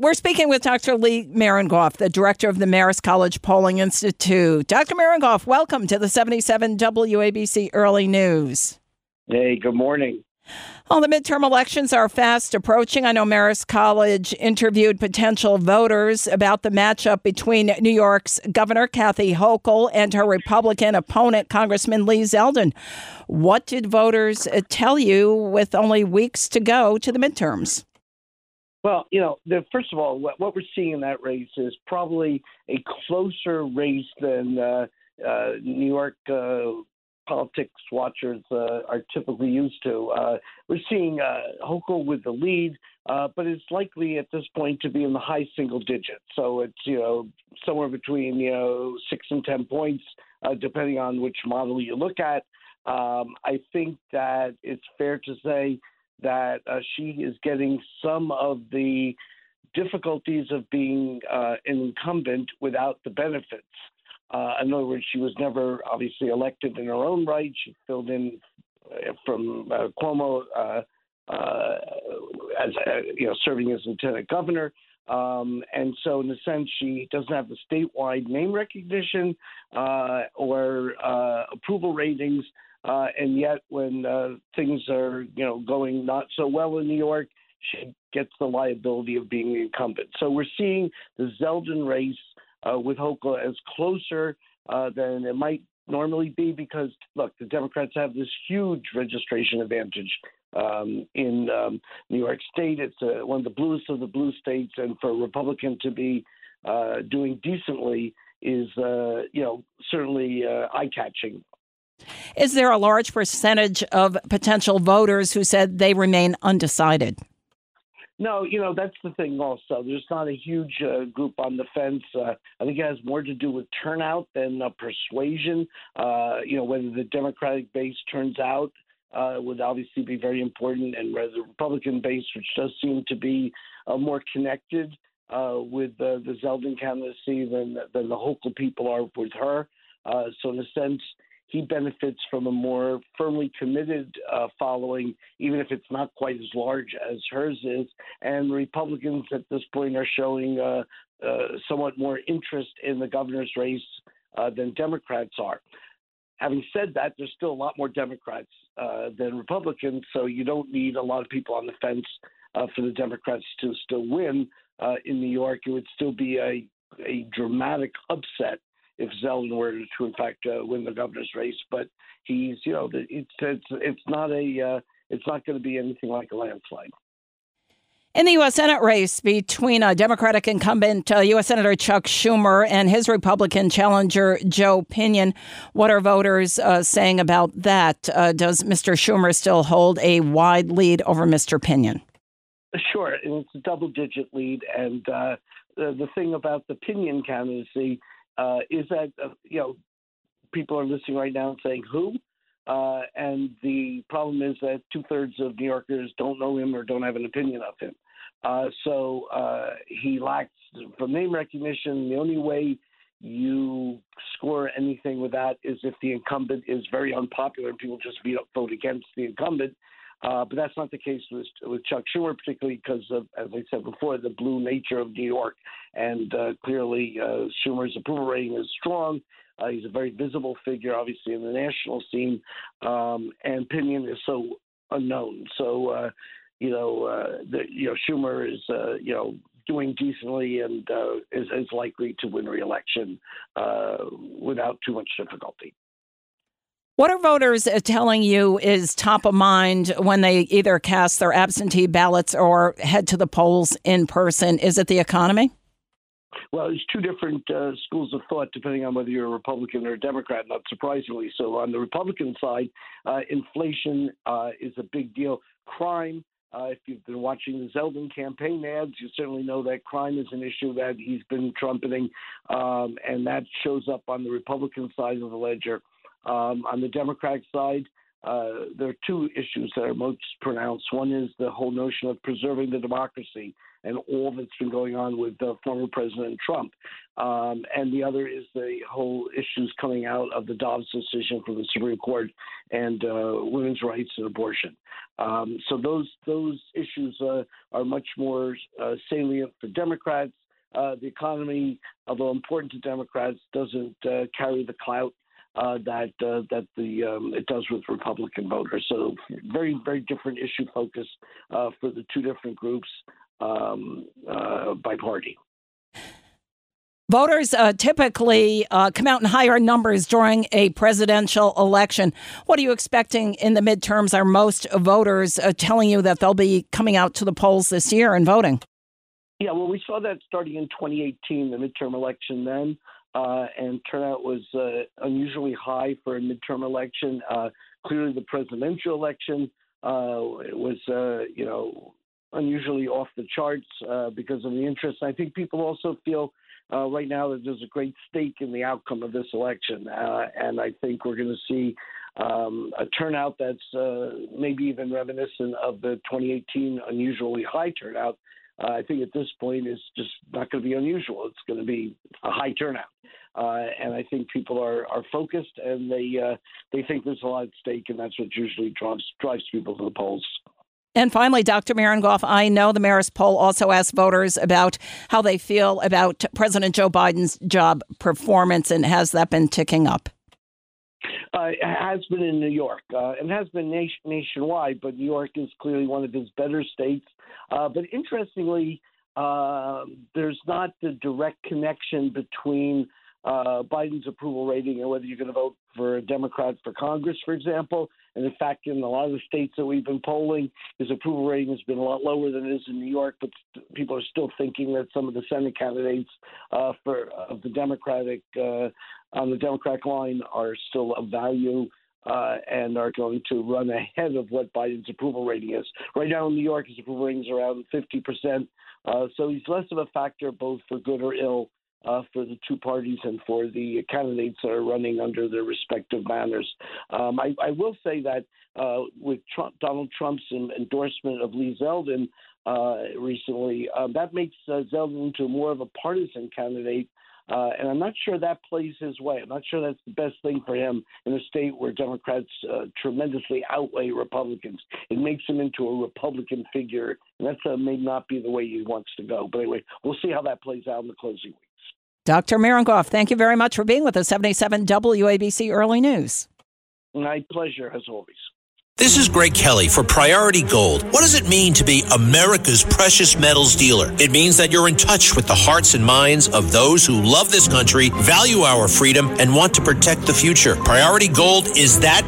We're speaking with Dr. Lee Miringoff, the director of the Marist College Polling Institute. Dr. Miringoff, welcome to the 77 WABC Early News. Hey, good morning. Well, the midterm elections are fast approaching. I know Marist College interviewed potential voters about the matchup between New York's Governor Kathy Hochul and her Republican opponent, Congressman Lee Zeldin. What did voters uh, tell you with only weeks to go to the midterms? Well, you know, the, first of all, what, what, we're seeing in that race is probably a closer race than uh, uh, New York uh, politics watchers uh, are typically used to. Uh, we're seeing uh, Hochul with the lead, but it's likely at this point to be in the high single digits. So it's you know somewhere between you know six and ten points, depending on which model you look at. Um, I think that it's fair to say that uh, she is getting some of the difficulties of being uh, an incumbent without the benefits. Uh, in other words, she was never obviously elected in her own right. She filled in uh, from uh, Cuomo uh, uh, as you know, serving as lieutenant governor. Um, and so, in a sense, she doesn't have the statewide name recognition or approval ratings. And yet, when uh, things are you know going not so well in New York, she gets the liability of being the incumbent. So we're seeing the Zeldin race uh, with Hochul as closer uh, than it might normally be because, look, the Democrats have this huge registration advantage um, in um, New York State. It's uh, one of the bluest of the blue states, and for a Republican to be uh, doing decently is, uh, you know, certainly uh, eye-catching. Is there a large percentage of potential voters who said they remain undecided? No, you know that's the thing. Also, there's not a huge uh, group on the fence. Uh, I think it has more to do with turnout than uh, persuasion. Uh, you know, whether the Democratic base turns out uh, would obviously be very important, and whether the Republican base, which does seem to be uh, more connected with the Zeldin candidacy than than the Hochul people are with her. so, in a sense, he benefits from a more firmly committed uh, following, even if it's not quite as large as hers is. And Republicans at this point are showing uh, uh, somewhat more interest in the governor's race uh, than Democrats are. Having said that, there's still a lot more Democrats uh, than Republicans, so you don't need a lot of people on the fence uh, for the Democrats to still win in New York. It would still be a a dramatic upset if Zeldin were to, in fact, uh, win the governor's race. But he's, you know, it's it's it's not a uh, it's not going to be anything like a landslide. In the U.S. Senate race between a Democratic incumbent, uh, U.S. Senator Chuck Schumer, and his Republican challenger, Joe Pinion, what are voters uh, saying about that? Uh, does Mr. Schumer still hold a wide lead over Mr. Pinion? Sure, and it's a double digit lead. And uh, the, the thing about the Pinion candidacy uh, is that uh, you know people are listening right now and saying who, uh, and the problem is that two thirds of New Yorkers don't know him or don't have an opinion of him. Uh, so uh, he lacks from name recognition. The only way you score anything with that is if the incumbent is very unpopular and people just vote against the incumbent. Uh, but that's not the case with, with Chuck Schumer, particularly because of, as I said before, the blue nature of New York. And uh, clearly, uh, Schumer's approval rating is strong. Uh, he's a very visible figure, obviously, in the national scene. Um, and Pinion is so unknown. So, uh, you know, the, you know, Schumer is, you know, doing decently and is, is likely to win re-election without too much difficulty. What are voters uh, telling you is top of mind when they either cast their absentee ballots or head to the polls in person? Is it the economy? Well, there's two different uh, schools of thought depending on whether you're a Republican or a Democrat, not surprisingly. So, on the Republican side, uh, inflation uh, is a big deal. Crime, uh, if you've been watching the Zeldin campaign ads, you certainly know that crime is an issue that he's been trumpeting, um, and that shows up on the Republican side of the ledger. Um, on the Democratic side, uh, there are two issues that are most pronounced. One is the whole notion of preserving the democracy. and all that's been going on with uh, former President Trump. Um, and the other is the whole issues coming out of the Dobbs decision from the Supreme Court and uh, women's rights and abortion. Um, so those those issues uh, are much more uh, salient for Democrats. Uh, the economy, although important to Democrats, doesn't carry the clout uh, that uh, that the um, it does with Republican voters. So very very different issue focus uh, for the two different groups um, uh, by party. Voters uh, typically uh, come out in higher numbers during a presidential election. What are you expecting in the midterms? Are most voters telling you that they'll be coming out to the polls this year and voting? Yeah, well, we saw that starting in 2018, the midterm election then uh, and turnout was uh, unusually high for a midterm election. Uh, clearly, the presidential election uh, was, uh, you know, unusually off the charts uh, because of the interest. I think people also feel right now that there's a great stake in the outcome of this election, and I think we're going to see. Um, a turnout that's maybe even reminiscent of the 2018 unusually high turnout uh, I think at this point is just not going to be unusual. It's going to be a high turnout, uh, and I think people are, are focused and they uh, they think there's a lot at stake, and that's what usually drives drives people to the polls. And finally, Dr. Miringoff, I know the Marist poll also asked voters about how they feel about President Joe Biden's job performance, and has that been ticking up? Uh, has been in New York. Uh, has been nation- nationwide, but New York is clearly one of his better states. Uh, but interestingly, uh, there's not the direct connection between uh, Biden's approval rating and whether you're going to vote for a Democrat for Congress, for example. And in fact, in a lot of the states that we've been polling, his approval rating has been a lot lower than it is in New York. But people are still thinking that some of the Senate candidates uh, for of the Democratic uh, on the Democratic line are still of value. Uh, and are going to run ahead of what Biden's approval rating is. Right now in New York, his approval rating is around 50%. Uh, so he's less of a factor, both for good or ill, uh, for the two parties and for the candidates that are running under their respective banners. Um, I, I, will say that uh, with Trump, Donald Trump's endorsement of Lee Zeldin uh, recently, uh, that makes uh, Zeldin into more of a partisan candidate. Uh, and I'm not sure that plays his way. I'm not sure that's the best thing for him in a state where Democrats tremendously outweigh Republicans. It makes him into a Republican figure, and that may not be the way he wants to go. But anyway, we'll see how that plays out in the closing week. Dr. Miringoff, thank you very much for being with us. 77 WABC Early News. My pleasure, as always. This is Greg Kelly for Priority Gold. What does it mean to be America's precious metals dealer? It means that you're in touch with the hearts and minds of those who love this country, value our freedom, and want to protect the future. Priority Gold is that